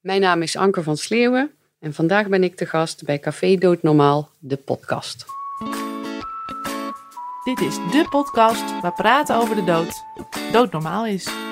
Mijn naam is Anke van Sleeuwen en vandaag ben ik de gast bij Café Doodnormaal, de podcast. Dit is de podcast waar praten over de dood doodnormaal is.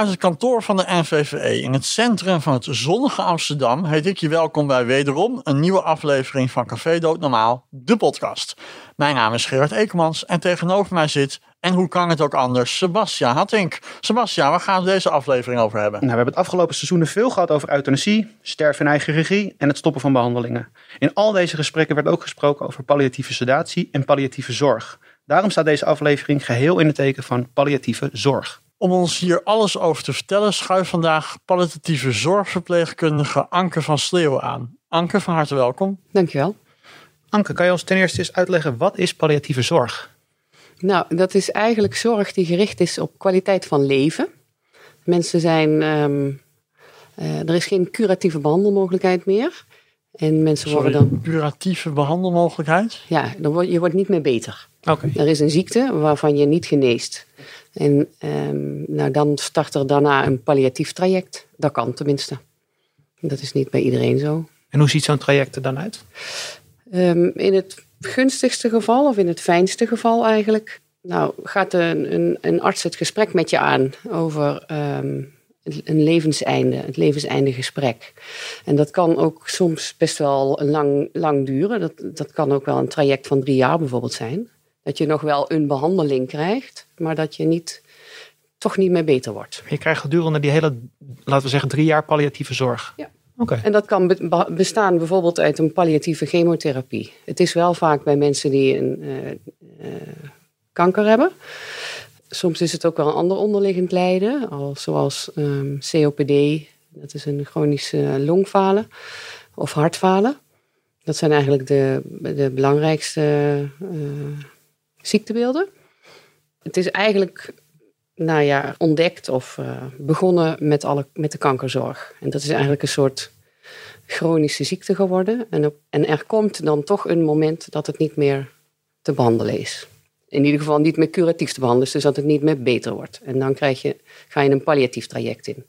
Vanuit het kantoor van de NVVE in het centrum van het zonnige Amsterdam heet ik je welkom bij wederom een nieuwe aflevering van Café Doodnormaal, de podcast. Mijn naam is Gerard Ekemans en tegenover mij zit, en hoe kan het ook anders, Sebastian Hattink. Sebastian, waar gaan we deze aflevering over hebben? Nou, we hebben het afgelopen seizoenen veel gehad over euthanasie, sterven in eigen regie en het stoppen van behandelingen. In al deze gesprekken werd ook gesproken over palliatieve sedatie en palliatieve zorg. Daarom staat deze aflevering geheel in het teken van palliatieve zorg. Om ons hier alles over te vertellen, schuift vandaag palliatieve zorgverpleegkundige Anke van Sleeuwen aan. Anke, van harte welkom. Dankjewel. Anke, kan je ons ten eerste eens uitleggen wat is palliatieve zorg? Nou, dat is eigenlijk zorg die gericht is op kwaliteit van leven. Mensen zijn, ehm, eh, er is geen curatieve behandelmogelijkheid meer. En mensen Sorry, worden dan, curatieve behandelmogelijkheid? ja, dan word, je wordt niet meer beter. Oké. Er is een ziekte waarvan je niet geneest. En ehm, nou, dan start er daarna een palliatief traject. Dat kan tenminste. Dat is niet bij iedereen zo. En hoe ziet zo'n traject er dan uit? Ehm, in het gunstigste geval, of in het fijnste geval eigenlijk, nou, gaat een, een, een arts het gesprek met je aan over ehm, een levenseinde, het levenseinde gesprek. En dat kan ook soms best wel lang, lang duren. Dat, dat kan ook wel een traject van drie jaar bijvoorbeeld zijn. Dat je nog wel een behandeling krijgt, maar dat je niet, toch niet meer beter wordt. Je krijgt gedurende die hele, laten we zeggen, drie jaar palliatieve zorg. Ja. Oké. En dat kan be- be- bestaan bijvoorbeeld uit een palliatieve chemotherapie. Het is wel vaak bij mensen die een eh, eh, kanker hebben. Soms is het ook wel een ander onderliggend lijden, al zoals ehm, COPD, dat is een chronische longfalen, of hartfalen. Dat zijn eigenlijk de, de belangrijkste eh, ziektebeelden. Het is eigenlijk nou ja, ontdekt of eh, begonnen met, alle, met de kankerzorg. En dat is eigenlijk een soort chronische ziekte geworden. En, en er komt dan toch een moment dat het niet meer te behandelen is. In ieder geval niet meer curatief te behandelen, dus dat het niet meer beter wordt. En dan krijg je, ga je een palliatief traject in.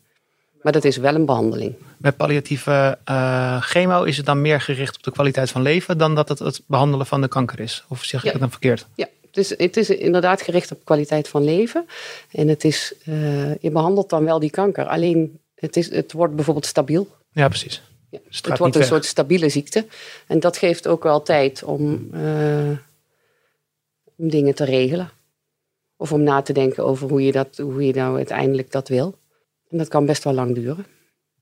Maar dat is wel een behandeling. Bij palliatieve eh, chemo is het dan meer gericht op de kwaliteit van leven dan dat het het behandelen van de kanker is? Of zeg ik Ja. dat dan verkeerd? Ja, het is, het is inderdaad gericht op kwaliteit van leven. En het is, eh, je behandelt dan wel die kanker. Alleen het, is, het wordt bijvoorbeeld stabiel. Ja, precies. Ja, Dus het wordt een weg. soort stabiele ziekte. En dat geeft ook wel tijd om, eh, om dingen te regelen. Of om na te denken over hoe je, dat, hoe je nou uiteindelijk dat wil. En dat kan best wel lang duren.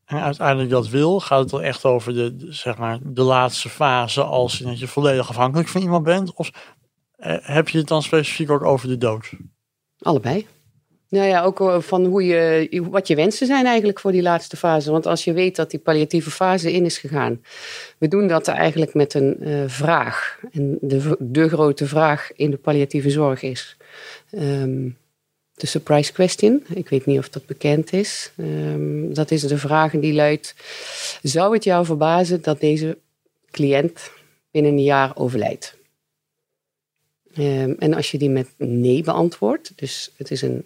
En uiteindelijk dat wil, gaat het dan echt over de, zeg maar, de laatste fase als in dat je volledig afhankelijk van iemand bent? Of eh, heb je het dan specifiek ook over de dood? Allebei. Nou ja, ook eh, van hoe je, wat je wensen zijn eigenlijk voor die laatste fase. Want als je weet dat die palliatieve fase in is gegaan. We doen dat eigenlijk met een eh, vraag. En de, de grote vraag in de palliatieve zorg is... ehm, de surprise question. Ik weet niet of dat bekend is. Ehm, dat is de vraag die luidt... Zou het jou verbazen dat deze cliënt binnen een jaar overlijdt? Ehm, en als je die met nee beantwoordt, dus het is een.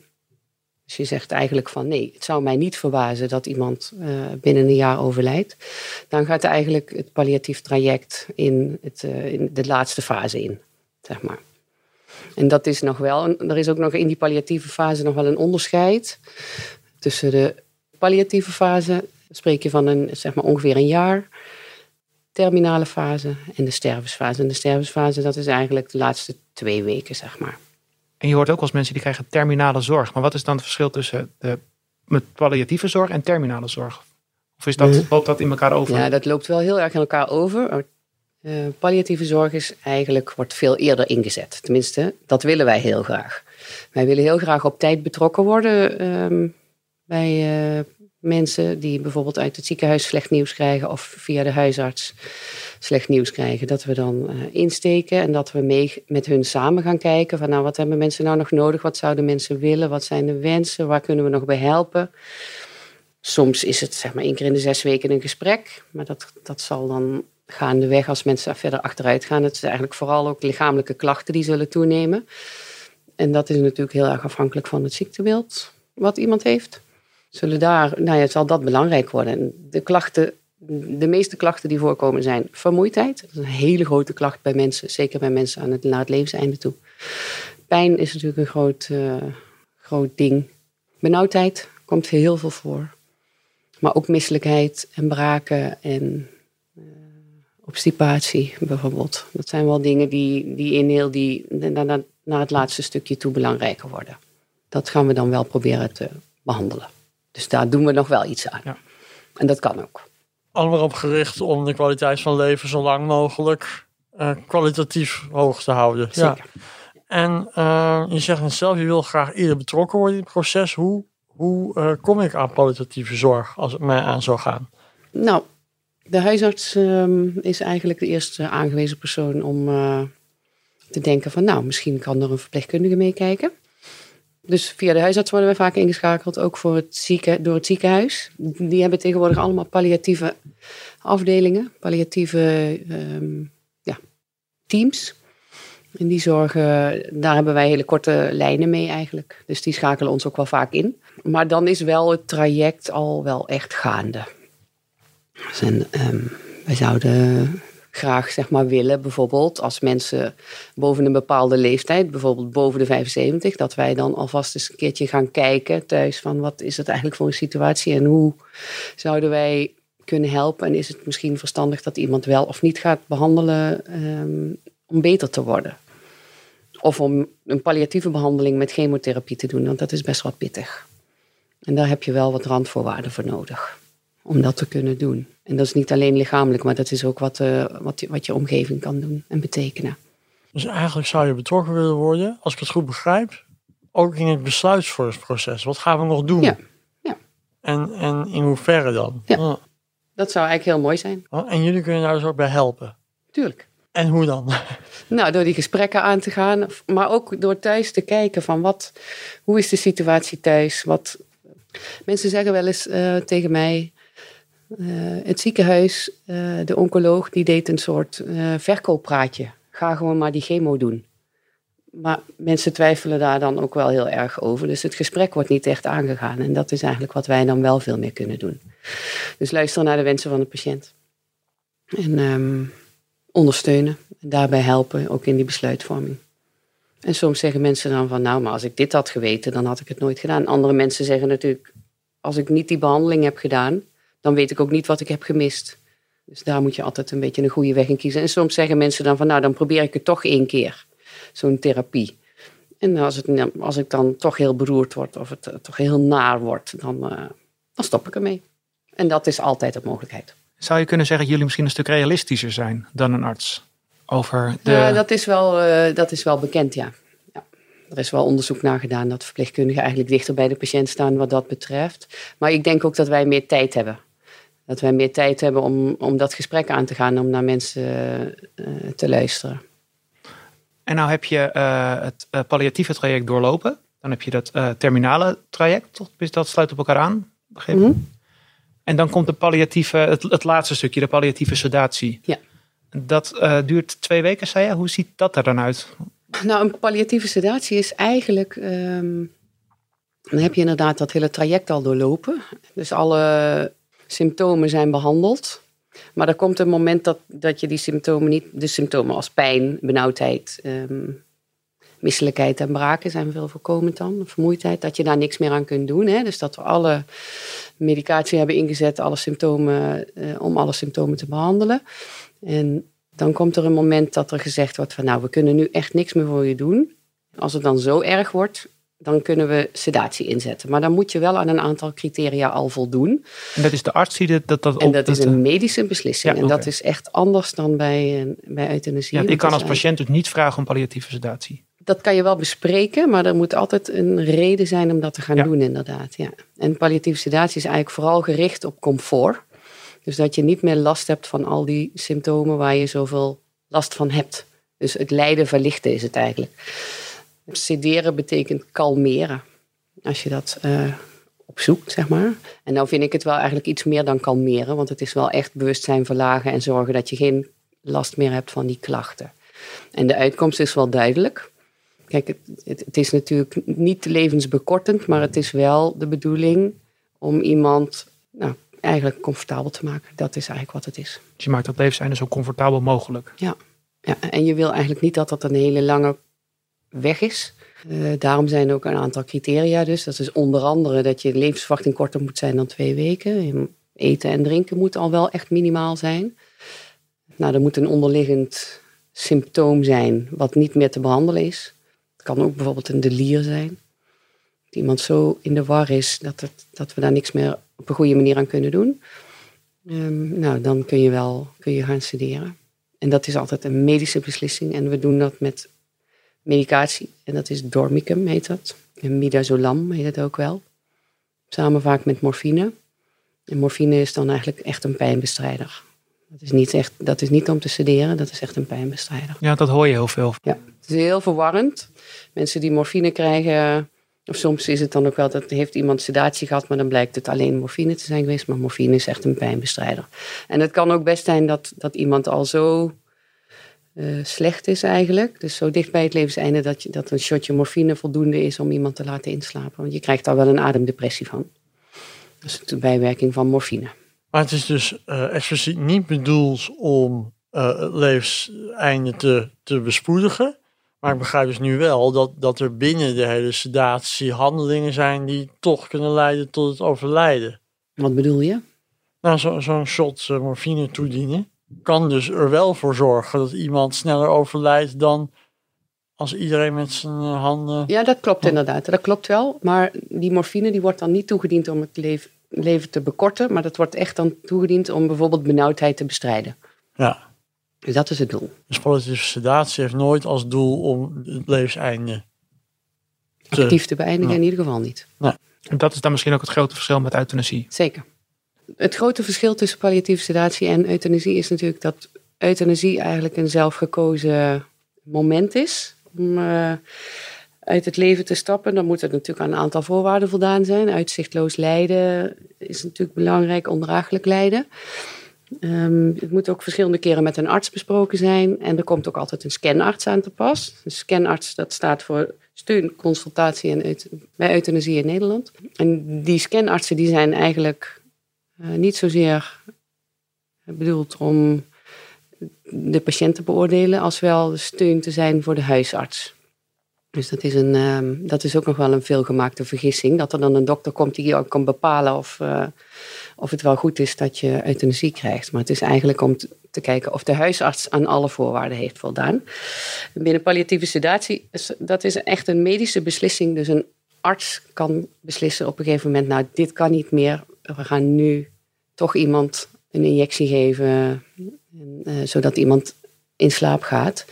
Dus je zegt eigenlijk van nee, het zou mij niet verbazen dat iemand eh, binnen een jaar overlijdt. Dan gaat eigenlijk het palliatief traject in, het, eh, in de laatste fase in, zeg maar. En dat is nog wel, er is ook nog in die palliatieve fase nog wel een onderscheid tussen de palliatieve fase, spreek je van een, zeg maar ongeveer een jaar, terminale fase en de stervensfase. En de stervensfase, dat is eigenlijk de laatste twee weken, zeg maar. En je hoort ook als mensen die krijgen terminale zorg. Maar wat is dan het verschil tussen de, met palliatieve zorg en terminale zorg? Of is dat, Nee. loopt dat in elkaar over? Ja, dat loopt wel heel erg in elkaar over. Eh, palliatieve zorg is eigenlijk, wordt veel eerder ingezet. Tenminste, dat willen wij heel graag. Wij willen heel graag op tijd betrokken worden ehm, bij, eh, mensen die bijvoorbeeld uit het ziekenhuis slecht nieuws krijgen of via de huisarts slecht nieuws krijgen, dat we dan uh, insteken en dat we mee met hun samen gaan kijken van nou wat hebben mensen nou nog nodig, wat zouden mensen willen, wat zijn de wensen, waar kunnen we nog bij helpen. Soms is het zeg maar één keer in de zes weken een gesprek, maar dat, dat zal dan gaandeweg als mensen verder achteruit gaan. Het is eigenlijk vooral ook lichamelijke klachten die zullen toenemen. En dat is natuurlijk heel erg afhankelijk van het ziektebeeld wat iemand heeft. Zullen daar, nou ja, zal dat belangrijk worden. De klachten, de meeste klachten die voorkomen zijn vermoeidheid. Dat is een hele grote klacht bij mensen, zeker bij mensen aan het, naar het levenseinde toe. Pijn is natuurlijk een groot, uh, groot ding. Benauwdheid komt heel veel voor. Maar ook misselijkheid en braken en uh, obstipatie bijvoorbeeld. Dat zijn wel dingen die, die in heel die, naar, naar het laatste stukje toe belangrijker worden. Dat gaan we dan wel proberen te behandelen. Dus daar doen we nog wel iets aan. Ja. En dat kan ook. Allemaal op gericht om de kwaliteit van leven zo lang mogelijk uh, kwalitatief hoog te houden. Zeker. Ja. En uh, je zegt zelf, je wil graag eerder betrokken worden in het proces. Hoe hoe uh, kom ik aan kwalitatieve zorg als het mij aan zou gaan? Nou, de huisarts um, is eigenlijk de eerste aangewezen persoon om uh, te denken van nou, misschien kan er een verpleegkundige meekijken. Dus via de huisarts worden we vaak ingeschakeld, ook voor het zieken, door het ziekenhuis. Die hebben tegenwoordig allemaal palliatieve afdelingen, palliatieve um, ja, teams. En die zorgen, daar hebben wij hele korte lijnen mee eigenlijk. Dus die schakelen ons ook wel vaak in. Maar dan is wel het traject al wel echt gaande. Dus en, um, wij zouden graag zeg maar willen, bijvoorbeeld als mensen boven een bepaalde leeftijd, bijvoorbeeld boven de 75, dat wij dan alvast eens een keertje gaan kijken thuis van wat is het eigenlijk voor een situatie en hoe zouden wij kunnen helpen en is het misschien verstandig dat iemand wel of niet gaat behandelen um, om beter te worden. Of om een palliatieve behandeling met chemotherapie te doen, want dat is best wel pittig. En daar heb je wel wat randvoorwaarden voor nodig om dat te kunnen doen. En dat is niet alleen lichamelijk, maar dat is ook wat, uh, wat, wat je omgeving kan doen en betekenen. Dus eigenlijk zou je betrokken willen worden, als ik het goed begrijp, ook in het besluitvormingsproces. Wat gaan we nog doen? Ja. ja. En, en in hoeverre dan? Ja. Oh. Dat zou eigenlijk heel mooi zijn. Oh, en jullie kunnen daar dus ook bij helpen? Tuurlijk. En hoe dan? Nou, door die gesprekken aan te gaan, maar ook door thuis te kijken van wat, hoe is de situatie thuis? Wat, mensen zeggen wel eens uh, tegen mij, het ziekenhuis, uh, de oncoloog, die deed een soort verkooppraatje. Ga gewoon maar die chemo doen. Maar mensen twijfelen daar dan ook wel heel erg over. Dus het gesprek wordt niet echt aangegaan. En dat is eigenlijk wat wij dan wel veel meer kunnen doen. Dus luisteren naar de wensen van de patiënt. En um, ondersteunen en daarbij helpen, ook in die besluitvorming. En soms zeggen mensen dan van, nou, maar als ik dit had geweten, dan had ik het nooit gedaan. Andere mensen zeggen natuurlijk, als ik niet die behandeling heb gedaan, dan weet ik ook niet wat ik heb gemist. Dus daar moet je altijd een beetje een goede weg in kiezen. En soms zeggen mensen dan van, nou, dan probeer ik het toch één keer, zo'n therapie. En als, het, als ik dan toch heel beroerd word of het toch heel naar wordt, dan, uh, dan stop ik ermee. En dat is altijd een mogelijkheid. Zou je kunnen zeggen dat jullie misschien een stuk realistischer zijn dan een arts? Over de... Ja, dat is wel, uh, dat is wel bekend, ja. ja. Er is wel onderzoek naar gedaan dat verpleegkundigen eigenlijk dichter bij de patiënt staan wat dat betreft. Maar ik denk ook dat wij meer tijd hebben. Dat wij meer tijd hebben om, om dat gesprek aan te gaan, om naar mensen uh, te luisteren. En nou heb je uh, het uh, palliatieve traject doorlopen. Dan heb je dat terminale traject, dat sluit op elkaar aan, begrepen? Mm -hmm. En dan komt de palliatieve, het, het, laatste stukje, de palliatieve sedatie. Ja. Dat duurt twee weken, zei je. Hoe ziet dat er dan uit? Nou, een palliatieve sedatie is eigenlijk. Um, dan heb je inderdaad dat hele traject al doorlopen. Dus alle symptomen zijn behandeld. Maar er komt een moment dat, dat je die symptomen niet, de symptomen als pijn, benauwdheid, um, misselijkheid en braken zijn veel voorkomend dan, vermoeidheid, dat je daar niks meer aan kunt doen. Hè? Dus dat we alle medicatie hebben ingezet alle symptomen, uh, om alle symptomen te behandelen. En dan komt er een moment dat er gezegd wordt van nou, we kunnen nu echt niks meer voor je doen. Als het dan zo erg wordt, dan kunnen we sedatie inzetten. Maar dan moet je wel aan een aantal criteria al voldoen. En dat is de arts die dat... dat, en dat, is een medische beslissing. Ja, en dat is echt anders dan bij, bij euthanasie. Ja, ik kan als patiënt dus niet vragen om palliatieve sedatie. dat kan je wel bespreken, maar er moet altijd een reden zijn om dat te gaan Ja. doen, inderdaad. Ja. En palliatieve sedatie is eigenlijk vooral gericht op comfort. Dus dat je niet meer last hebt van al die symptomen waar je zoveel last van hebt. Dus het lijden verlichten is het eigenlijk. Sederen betekent kalmeren. Als je dat eh, opzoekt, zeg maar. En nou vind ik het wel eigenlijk iets meer dan kalmeren. Want het is wel echt bewustzijn verlagen en zorgen dat je geen last meer hebt van die klachten. En de uitkomst is wel duidelijk. Kijk, het, het, is natuurlijk niet levensbekortend, maar het is wel de bedoeling om iemand nou, eigenlijk comfortabel te maken. Dat is eigenlijk wat het is. Dus je maakt dat levenseinde zo comfortabel mogelijk. Ja, en je wil eigenlijk niet dat dat een hele lange weg is. Eh, daarom zijn er ook een aantal criteria. Dus dat is onder andere dat je levensverwachting korter moet zijn dan twee weken. Eten en drinken moet al wel echt minimaal zijn. Nou, er moet een onderliggend symptoom zijn wat niet meer te behandelen is. Het kan ook bijvoorbeeld een delier zijn. Dat iemand zo in de war is dat, het, dat we daar niks meer op een goede manier aan kunnen doen. Ehm, nou, dan kun je wel kun je gaan sederen. En dat is altijd een medische beslissing. En we doen dat met medicatie. En dat is dormicum, heet dat. En midazolam heet het ook wel. Samen vaak met morfine. En morfine is dan eigenlijk echt een pijnbestrijder. Dat is niet, echt, dat is niet om te sederen, dat is echt een pijnbestrijder. Ja, dat hoor je heel veel. Ja, het is heel verwarrend. Mensen die morfine krijgen, of soms is het dan ook wel dat heeft iemand sedatie gehad, maar dan blijkt het alleen morfine te zijn geweest. Maar morfine is echt een pijnbestrijder. En het kan ook best zijn dat, dat iemand al zo eh, slecht is eigenlijk, dus zo dicht bij het levenseinde, dat, je, dat een shotje morfine voldoende is om iemand te laten inslapen. Want je krijgt daar wel een ademdepressie van. Dat is de bijwerking van morfine. Maar het is dus eh, expliciet niet bedoeld om eh, het levenseinde te, te bespoedigen. Maar ik begrijp dus nu wel dat, dat er binnen de hele sedatie handelingen zijn die toch kunnen leiden tot het overlijden. Wat bedoel je? Nou, zo- zo'n shot morfine toedienen kan dus er wel voor zorgen dat iemand sneller overlijdt dan als iedereen met zijn eh, handen. Ja, dat klopt inderdaad. Dat klopt wel. Maar die morfine die wordt dan niet toegediend om het leven, leven te bekorten. Maar dat wordt echt dan toegediend om bijvoorbeeld benauwdheid te bestrijden. Ja. Dus dat is het doel. Dus palliatieve sedatie heeft nooit als doel om het levenseinde te. Actief te beëindigen Ja. in ieder geval niet. En dat is dan misschien ook het grote verschil met euthanasie. Zeker. Het grote verschil tussen palliatieve sedatie en euthanasie is natuurlijk dat euthanasie eigenlijk een zelfgekozen moment is om eh, uit het leven te stappen. Dan moet er natuurlijk aan een aantal voorwaarden voldaan zijn. Uitzichtloos lijden is natuurlijk belangrijk, ondraaglijk lijden. Ehm, het moet ook verschillende keren met een arts besproken zijn. En er komt ook altijd een scanarts aan te pas. Een scanarts dat staat voor steun, consultatie en bij euthanasie in Nederland. En die scanartsen die zijn eigenlijk eh, niet zozeer bedoeld om de patiënt te beoordelen, als wel steun te zijn voor de huisarts. Dus dat is, een, ehm, dat is ook nog wel een veelgemaakte vergissing. Dat er dan een dokter komt die ook kan bepalen of, eh, of het wel goed is dat je euthanasie krijgt. Maar het is eigenlijk om te, kijken of de huisarts aan alle voorwaarden heeft voldaan. Binnen palliatieve sedatie, dat is echt een medische beslissing. Dus een arts kan beslissen op een gegeven moment, nou dit kan niet meer. We gaan nu toch iemand een injectie geven, en, eh, zodat iemand in slaap gaat.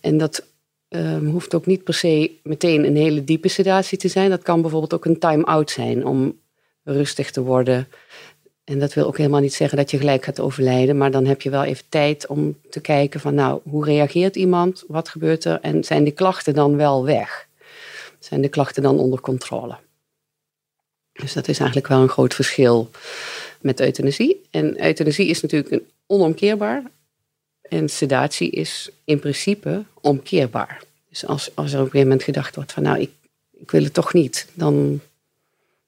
En dat ehm, hoeft ook niet per se meteen een hele diepe sedatie te zijn. Dat kan bijvoorbeeld ook een time-out zijn om rustig te worden. En dat wil ook helemaal niet zeggen dat je gelijk gaat overlijden, maar dan heb je wel even tijd om te kijken van nou, hoe reageert iemand, wat gebeurt er en zijn de klachten dan wel weg? Zijn de klachten dan onder controle? Dus dat is eigenlijk wel een groot verschil met euthanasie. En euthanasie is natuurlijk een onomkeerbaar. En sedatie is in principe omkeerbaar. Dus als, als er op een gegeven moment gedacht wordt van nou, ik, ik wil het toch niet, dan,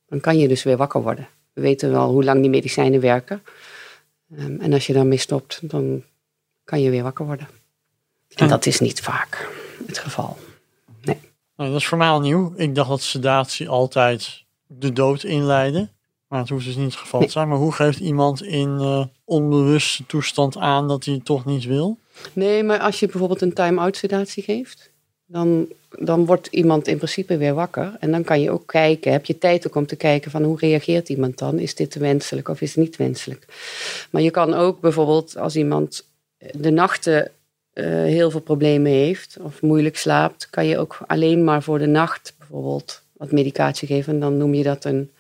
dan kan je dus weer wakker worden. We weten wel hoe lang die medicijnen werken. Ehm, en als je daarmee stopt, dan kan je weer wakker worden. En Ja. dat is niet vaak het geval. Nou, dat is voor mij al nieuw. Ik dacht dat sedatie altijd de dood inleidde. Maar het hoeft dus niet het geval Nee. te zijn. Maar hoe geeft iemand in eh, onbewuste toestand aan dat hij het toch niet wil? Nee, maar als je bijvoorbeeld een time-out sedatie geeft, dan, dan wordt iemand in principe weer wakker. En dan kan je ook kijken, heb je tijd ook om te kijken van hoe reageert iemand dan? Is dit wenselijk of is het niet wenselijk? Maar je kan ook bijvoorbeeld als iemand de nachten eh, heel veel problemen heeft of moeilijk slaapt, kan je ook alleen maar voor de nacht bijvoorbeeld wat medicatie geven. En dan noem je dat een,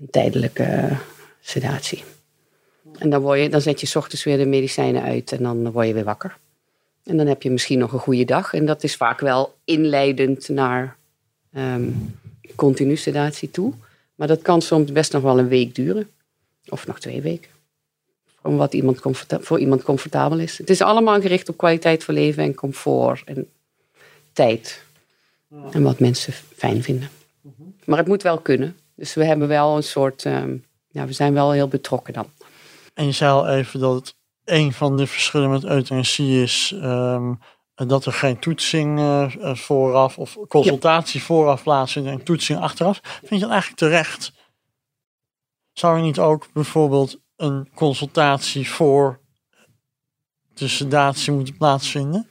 een tijdelijke sedatie. En dan, word je, dan zet je 's ochtends weer de medicijnen uit en dan word je weer wakker. En dan heb je misschien nog een goede dag. En dat is vaak wel inleidend naar ehm continu sedatie toe. Maar dat kan soms best nog wel een week duren. Of nog twee weken. Om wat iemand voor iemand comfortabel is. Het is allemaal gericht op kwaliteit van leven en comfort en tijd. En wat mensen fijn vinden. Maar het moet wel kunnen. Dus we hebben wel een soort. ehm, ja, we zijn wel heel betrokken dan. En je zei al even dat het een van de verschillen met euthanasie is ehm, dat er geen toetsing eh, eh, vooraf of consultatie vooraf plaatsvindt en toetsing achteraf. Vind je dat eigenlijk terecht? Zou er niet ook bijvoorbeeld een consultatie voor de sedatie moeten plaatsvinden?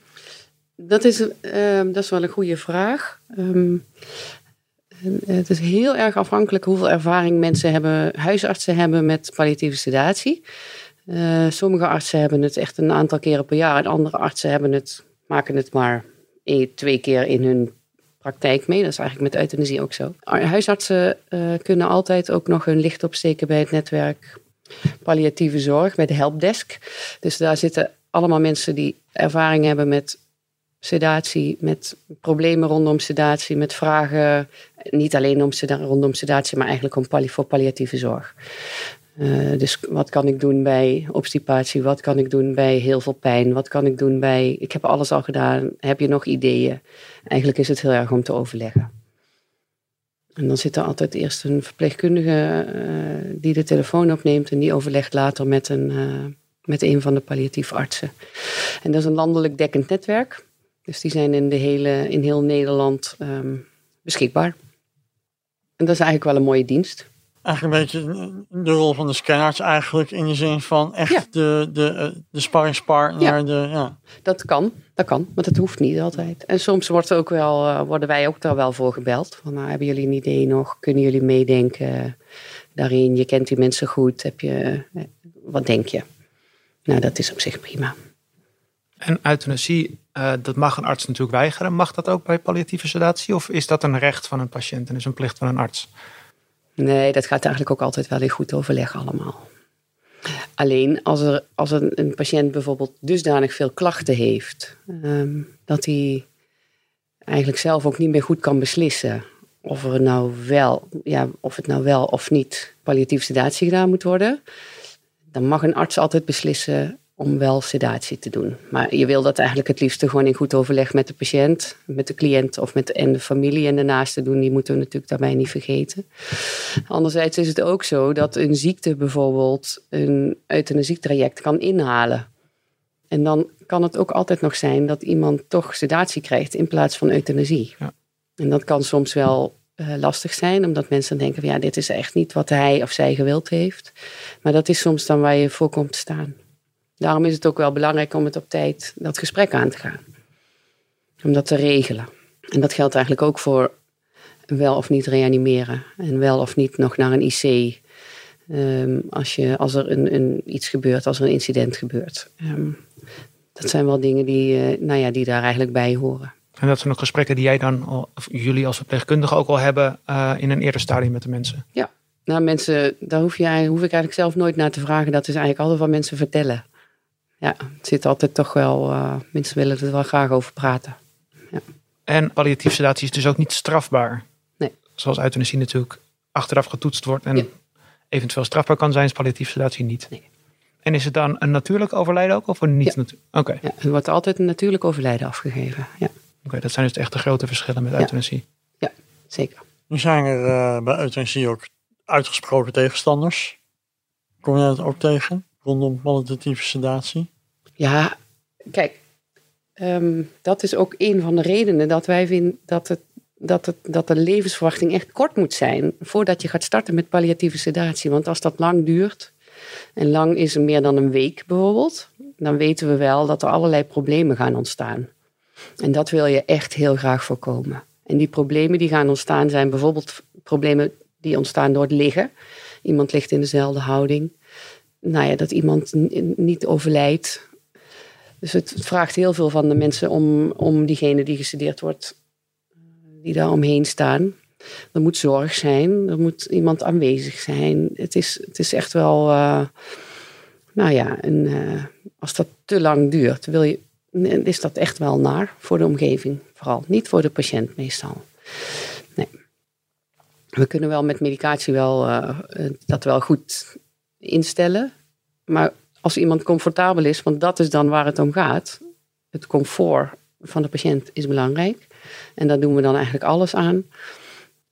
Dat is, ehm, dat is wel een goede vraag. Ehm, en het is heel erg afhankelijk hoeveel ervaring mensen hebben, huisartsen hebben met palliatieve sedatie. Eh, sommige artsen hebben het echt een aantal keren per jaar. En andere artsen hebben het, maken het maar één, twee keer in hun praktijk mee. Dat is eigenlijk met euthanasie ook zo. Huisartsen eh, kunnen altijd ook nog hun licht opsteken bij het netwerk palliatieve zorg, bij de helpdesk. Dus daar zitten allemaal mensen die ervaring hebben met sedatie, met problemen rondom sedatie, met vragen, niet alleen om seda- rondom sedatie, maar eigenlijk om voor palliatieve zorg. Eh, dus wat kan ik doen bij obstipatie? Wat kan ik doen bij heel veel pijn? Wat kan ik doen bij, ik heb alles al gedaan, heb je nog ideeën? Eigenlijk is het heel erg om te overleggen. En dan zit er altijd eerst een verpleegkundige eh, die de telefoon opneemt en die overlegt later met een, eh, met een van de palliatief artsen. En dat is een landelijk dekkend netwerk. Dus die zijn in, de hele, in heel Nederland ehm, beschikbaar. En dat is eigenlijk wel een mooie dienst. Eigenlijk een beetje de rol van de scanarts eigenlijk in de zin van echt Ja. de, de, eh, de sparringspartner. Ja. De, ja. Dat kan, dat kan, maar dat hoeft niet altijd. En soms wordt ook wel, eh, worden wij ook daar wel voor gebeld. Van, nou, hebben jullie een idee nog? Kunnen jullie meedenken daarin? Je kent die mensen goed. Heb je, eh, wat denk je? Nou, dat is op zich prima. En euthanasie, eh, dat mag een arts natuurlijk weigeren. Mag dat ook bij palliatieve sedatie? Of is dat een recht van een patiënt en is een plicht van een arts? Nee, dat gaat eigenlijk ook altijd wel in goed overleg allemaal. Alleen als, er, als een, patiënt bijvoorbeeld dusdanig veel klachten heeft, ehm, dat hij eigenlijk zelf ook niet meer goed kan beslissen of, er nou wel, ja, of het nou wel of niet palliatieve sedatie gedaan moet worden, dan mag een arts altijd beslissen om wel sedatie te doen. Maar je wil dat eigenlijk het liefst gewoon in goed overleg met de patiënt, met de cliënt of met de, en de familie en de naasten doen. Die moeten we natuurlijk daarbij niet vergeten. Anderzijds is het ook zo dat een ziekte bijvoorbeeld een euthanasietraject kan inhalen. En dan kan het ook altijd nog zijn dat iemand toch sedatie krijgt in plaats van euthanasie. Ja. En dat kan soms wel eh, lastig zijn, omdat mensen denken van ja, dit is echt niet wat hij of zij gewild heeft. Maar dat is soms dan waar je voor komt te staan. Daarom is het ook wel belangrijk om het op tijd dat gesprek aan te gaan. Om dat te regelen. En dat geldt eigenlijk ook voor wel of niet reanimeren. En wel of niet nog naar een IC. Ehm, als, je, als er een, een, iets gebeurt, als er een incident gebeurt. Ehm, dat zijn wel dingen die, eh, nou ja, die daar eigenlijk bij horen. En dat zijn ook gesprekken die jij dan, al- of jullie als verpleegkundige ook al hebben eh, in een eerder stadium met de mensen. Nou, mensen, daar hoef, je, hoef ik eigenlijk zelf nooit naar te vragen. Dat is eigenlijk altijd wat mensen vertellen. Ja, het zit altijd toch wel, eh, mensen willen er wel graag over praten. En palliatieve sedatie is dus ook niet strafbaar. Nee. Zoals euthanasie natuurlijk achteraf getoetst wordt en Ja. eventueel strafbaar kan zijn, is palliatieve sedatie niet. Nee. En is het dan een natuurlijk overlijden ook of een niet Ja. natuurlijk? Oké, Ja, er wordt altijd een natuurlijk overlijden afgegeven. Ja, Oké, dat zijn dus echt de grote verschillen met Ja. euthanasie. zeker. Nu zijn er eh, bij euthanasie ook uitgesproken tegenstanders. Kom jij dat ook tegen? Rondom kwalitatieve sedatie? Ja, kijk, ehm, dat is ook een van de redenen dat wij vinden dat, het, dat, het, dat de levensverwachting echt kort moet zijn voordat je gaat starten met palliatieve sedatie. Want als dat lang duurt, en lang is meer dan een week bijvoorbeeld, dan weten we wel dat er allerlei problemen gaan ontstaan. En dat wil je echt heel graag voorkomen. En die problemen die gaan ontstaan zijn bijvoorbeeld problemen die ontstaan door het liggen. Iemand ligt in dezelfde houding. Nou ja, dat iemand niet overlijdt. Dus het vraagt heel veel van de mensen om, om diegene die gestudeerd wordt, die daar omheen staan. Er moet zorg zijn, er moet iemand aanwezig zijn. Het is, het is echt wel, uh, nou ja, een, uh, als dat te lang duurt, wil je, is dat echt wel naar voor de omgeving. Vooral niet voor de patiënt meestal. Nee. We kunnen wel met medicatie wel, dat wel goed instellen. Maar als iemand comfortabel is, want dat is dan waar het om gaat. Het comfort van de patiënt is belangrijk. En daar doen we dan eigenlijk alles aan.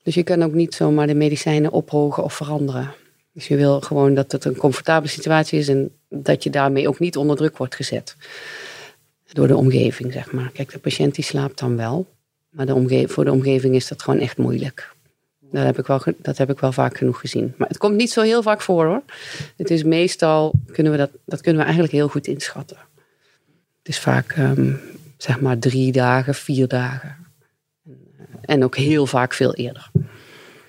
Dus je kan ook niet zomaar de medicijnen ophogen of veranderen. Dus je wil gewoon dat het een comfortabele situatie is en dat je daarmee ook niet onder druk wordt gezet. Door de omgeving, zeg maar. Kijk, de patiënt die slaapt dan wel. Maar de voor de omgeving is dat gewoon echt moeilijk. Dat heb, ik wel, dat heb ik wel vaak genoeg gezien. Maar het komt niet zo heel vaak voor hoor. Het is meestal, kunnen we dat, dat kunnen we eigenlijk heel goed inschatten. Het is vaak um, zeg maar drie dagen, vier dagen. En ook heel vaak veel eerder.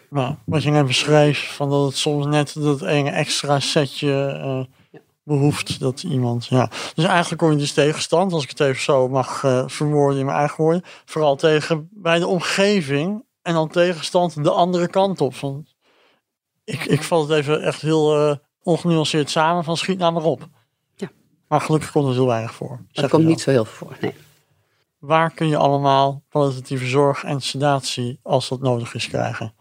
Nou, wat je net beschreef, van dat het soms net dat ene extra setje uh, ja. behoeft dat iemand. Ja. Dus eigenlijk kom je dus tegenstand, als ik het even zo mag uh, verwoorden in mijn eigen woorden, vooral tegen bij de omgeving en dan tegenstand de andere kant op. Van, ik, ik val het even echt heel uh, ongenuanceerd samen van schiet nou maar op. Ja. Maar gelukkig komt er heel weinig voor. Dat komt niet zo heel veel voor, nee. Waar kun je allemaal kwalitatieve zorg en sedatie, als dat nodig is, krijgen?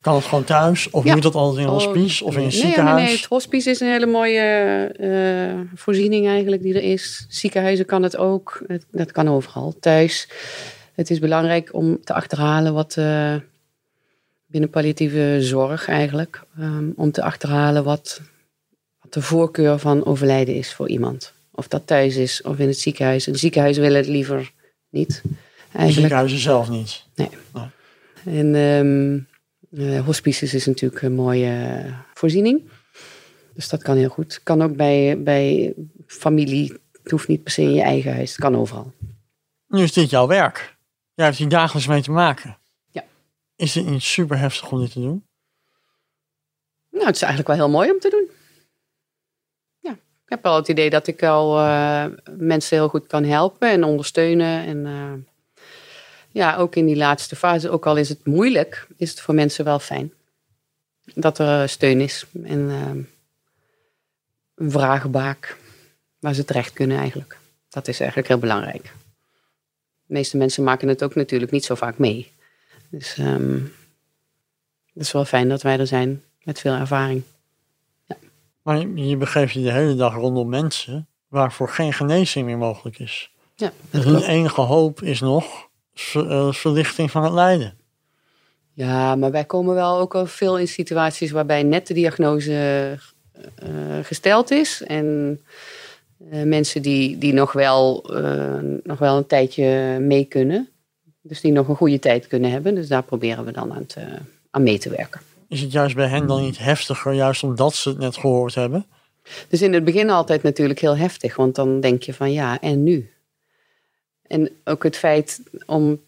Kan het gewoon thuis? Of ja. moet dat altijd in een hospice of in een nee, ziekenhuis? Nee, nee, het hospice is een hele mooie uh, voorziening eigenlijk die er is. Ziekenhuizen kan het ook. Het, dat kan overal. Thuis. Het is belangrijk om te achterhalen wat uh, binnen palliatieve zorg eigenlijk. Um, om te achterhalen wat, wat de voorkeur van overlijden is voor iemand. Of dat thuis is of in het ziekenhuis. En ziekenhuizen willen het liever niet. Eigenlijk. Ziekenhuizen zelf niet? Nee. nee. En um, uh, hospices is natuurlijk een mooie voorziening. Dus dat kan heel goed. Kan ook bij, bij familie. Het hoeft niet per se in je eigen huis. Het kan overal. Nu is dit jouw werk. Jij hebt hier dagelijks mee te maken. Ja. Is het niet super heftig om dit te doen? Nou, het is eigenlijk wel heel mooi om te doen. Ja, ik heb wel het idee dat ik al uh, mensen heel goed kan helpen en ondersteunen. En uh, ja, ook in die laatste fase, ook al is het moeilijk, is het voor mensen wel fijn. Dat er steun is en uh, een vragenbaak waar ze terecht kunnen eigenlijk. Dat is eigenlijk heel belangrijk. De meeste mensen maken het ook natuurlijk niet zo vaak mee. Dus um, het is wel fijn dat wij er zijn met veel ervaring. Ja. Maar je begeeft je de hele dag rondom mensen waarvoor geen genezing meer mogelijk is. Ja, dus hun enige hoop is nog ver, verlichting van het lijden. Ja, maar wij komen wel ook al veel in situaties waarbij net de diagnose uh, gesteld is. En uh, mensen die, die nog, wel, uh, nog wel een tijdje mee kunnen. Dus die nog een goede tijd kunnen hebben. Dus daar proberen we dan aan, te, aan mee te werken. Is het juist bij hen dan niet heftiger, juist omdat ze het net gehoord hebben? Dus in het begin altijd natuurlijk heel heftig. Want dan denk je van ja, en nu? En ook het feit om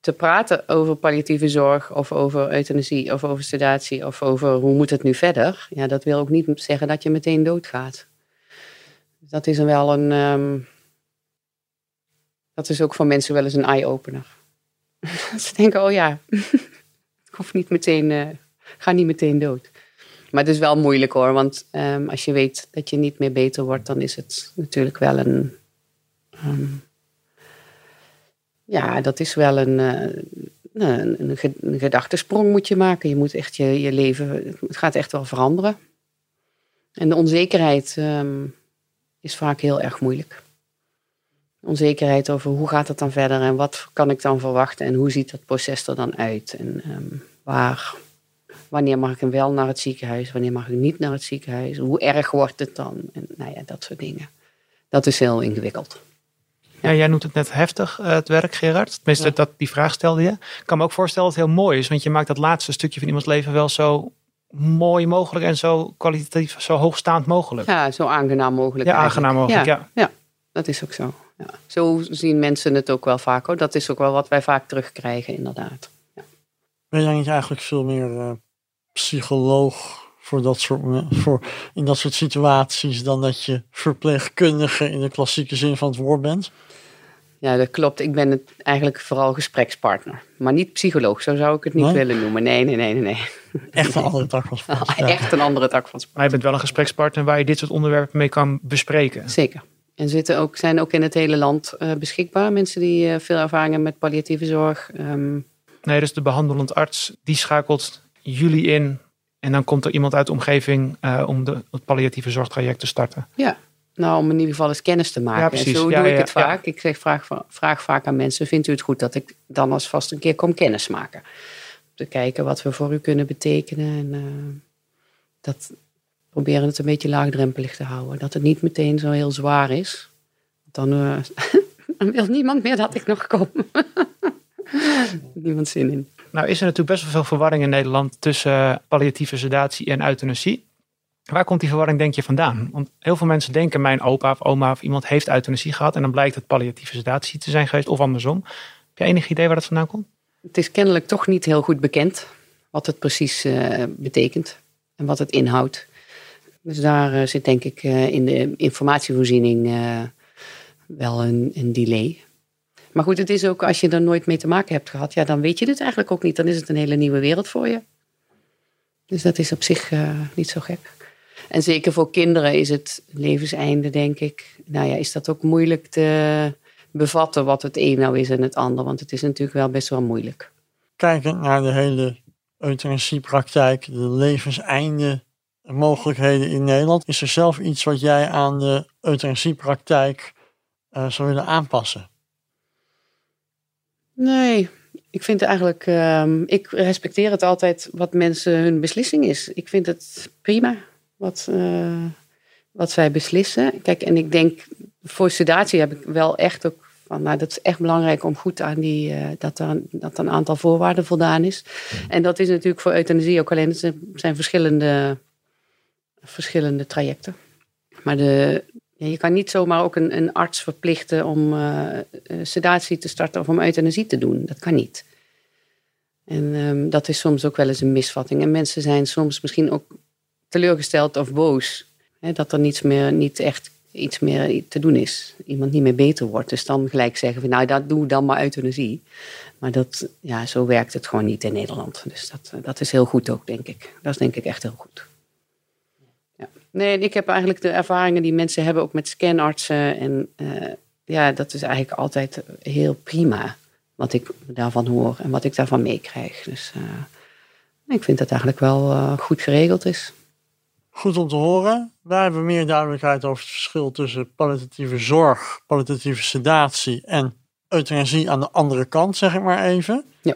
te praten over palliatieve zorg of over euthanasie of over sedatie of over hoe moet het nu verder. Ja, dat wil ook niet zeggen dat je meteen doodgaat. Dat is wel een. Um, dat is ook voor mensen wel eens een eye-opener. Ze denken, oh ja, ik hoef niet meteen, uh, ga niet meteen dood. Maar het is wel moeilijk hoor, want um, als je weet dat je niet meer beter wordt, dan is het natuurlijk wel een. Um, ja, dat is wel een, uh, een, gedachtesprong moet je maken. Je moet echt je, je leven, het gaat echt wel veranderen. En de onzekerheid is vaak heel erg moeilijk. Onzekerheid over hoe gaat het dan verder en wat kan ik dan verwachten en hoe ziet dat proces er dan uit en um, waar, wanneer mag ik wel naar het ziekenhuis, wanneer mag ik niet naar het ziekenhuis, hoe erg wordt het dan en nou ja, dat soort dingen. Dat is heel ingewikkeld. Ja, jij noemt het net heftig, uh, het werk, Gerard. Tenminste, ja. dat, die vraag stelde je. Ik kan me ook voorstellen dat het heel mooi is, want je maakt dat laatste stukje van iemands leven wel zo mooi mogelijk en zo kwalitatief, zo hoogstaand mogelijk. Ja, zo aangenaam mogelijk. Ja, aangenaam mogelijk, ja. ja. ja. dat is ook zo. Ja. Zo zien mensen het ook wel vaak hoor. Dat is ook wel wat wij vaak terugkrijgen, inderdaad. Ja. Ben jij niet eigenlijk veel meer uh, psycholoog voor dat soort, voor, in dat soort situaties dan dat je verpleegkundige in de klassieke zin van het woord bent? Ja, dat klopt. Ik ben het eigenlijk vooral gesprekspartner. Maar niet psycholoog, zo zou ik het niet willen noemen. Nee, nee, nee, nee. nee. Echt een andere tak van sport. Ja. Echt een andere tak van sport. Maar je bent wel een gesprekspartner waar je dit soort onderwerpen mee kan bespreken. Zeker. En zitten ook, zijn ook in het hele land eh, beschikbaar. Mensen die eh, veel ervaring hebben met palliatieve zorg. Ehm, Nee, dus de behandelend arts die schakelt jullie in. En dan komt er iemand uit de omgeving eh, om de, het palliatieve zorgtraject te starten. ja, nou om in ieder geval eens kennis te maken. Ja, en precies. zo Ja, doe ik het vaak. Ik zeg, vraag, vraag vaak aan mensen, vindt u het goed dat ik dan alvast een keer kom kennis maken? Om te kijken wat we voor u kunnen betekenen. En eh, dat proberen het een beetje laagdrempelig te houden. Dat het niet meteen zo heel zwaar is. Dan, eh, dan wil niemand meer dat ik nog kom. niemand zin in. Nou is er natuurlijk best wel veel verwarring in Nederland tussen palliatieve sedatie en euthanasie. Waar komt die verwarring denk je vandaan? Want heel veel mensen denken mijn opa of oma of iemand heeft euthanasie gehad. En dan blijkt het palliatieve sedatie te zijn geweest of andersom. Heb je enig idee waar dat vandaan komt? Het is kennelijk toch niet heel goed bekend wat het precies eh, betekent en wat het inhoudt. Dus daar eh, zit denk ik eh, in de informatievoorziening wel een, delay. Maar goed, het is ook als je er nooit mee te maken hebt gehad, ja, dan weet je dit eigenlijk ook niet. Dan is het een hele nieuwe wereld voor je. Dus dat is op zich niet zo gek. En zeker voor kinderen is het levenseinde, denk ik. Nou ja, is dat ook moeilijk te bevatten wat het een nou is en het ander. Want het is natuurlijk wel best wel moeilijk. Kijkend naar de hele euthanasiepraktijk, de levenseinde mogelijkheden in Nederland, is er zelf iets wat jij aan de euthanasiepraktijk eh zou willen aanpassen? Nee, ik vind eigenlijk, ehm, ik respecteer het altijd wat mensen hun beslissing is. Ik vind het prima wat, eh, wat zij beslissen. Kijk, en ik denk, voor sedatie heb ik wel echt ook van, nou, dat is echt belangrijk om goed aan die, eh, dat, er, dat er een aantal voorwaarden voldaan is. En dat is natuurlijk voor euthanasie ook alleen, het zijn- verschillende, verschillende trajecten. Maar de, ja, je kan niet zomaar ook een, een arts verplichten om eh, sedatie te starten of om euthanasie te doen. Dat kan niet. En ehm, dat is soms ook wel eens een misvatting. En mensen zijn soms misschien ook teleurgesteld of boos. Hè, dat er niets meer, niet echt iets meer te doen is. Iemand niet meer beter wordt. Dus dan gelijk zeggen van nou, dat doe dan maar euthanasie. Maar dat, ja, zo werkt het gewoon niet in Nederland. Dus dat, dat is heel goed ook, denk ik. Dat is denk ik echt heel goed. Ja. Nee, ik heb eigenlijk de ervaringen die mensen hebben ook met scanartsen. En eh, ja, dat is eigenlijk altijd heel prima. Wat ik daarvan hoor en wat ik daarvan meekrijg. Dus eh, ik vind dat eigenlijk wel eh, goed geregeld is. Goed om te horen. Wij hebben meer duidelijkheid over het verschil tussen palliatieve zorg, palliatieve sedatie en euthanasie aan de andere kant, zeg ik maar even. Ja.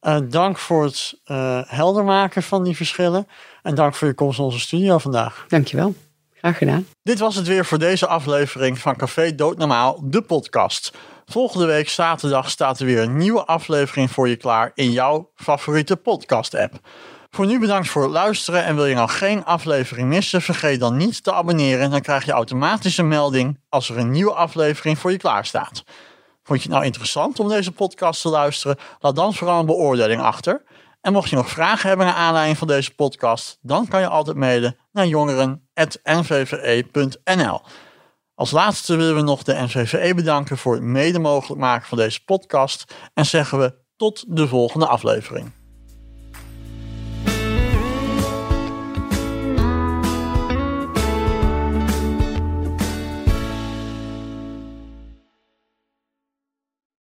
Eh, dank voor het eh, helder maken van die verschillen. En dank voor je komst in onze studio vandaag. Dankjewel. Graag gedaan. Dit was het weer voor deze aflevering van Café Doodnormaal, de podcast. Volgende week zaterdag staat er weer een nieuwe aflevering voor je klaar in jouw favoriete podcast-app. Voor nu bedankt voor het luisteren en wil je nou geen aflevering missen, vergeet dan niet te abonneren. Dan krijg je automatisch een melding als er een nieuwe aflevering voor je klaar staat. Vond je het nou interessant om deze podcast te luisteren? Laat dan vooral een beoordeling achter. En mocht je nog vragen hebben naar aanleiding van deze podcast, dan kan je altijd mailen naar jongeren.nvve.nl. Als laatste willen we nog de NVVE bedanken voor het mede mogelijk maken van deze podcast en zeggen we tot de volgende aflevering.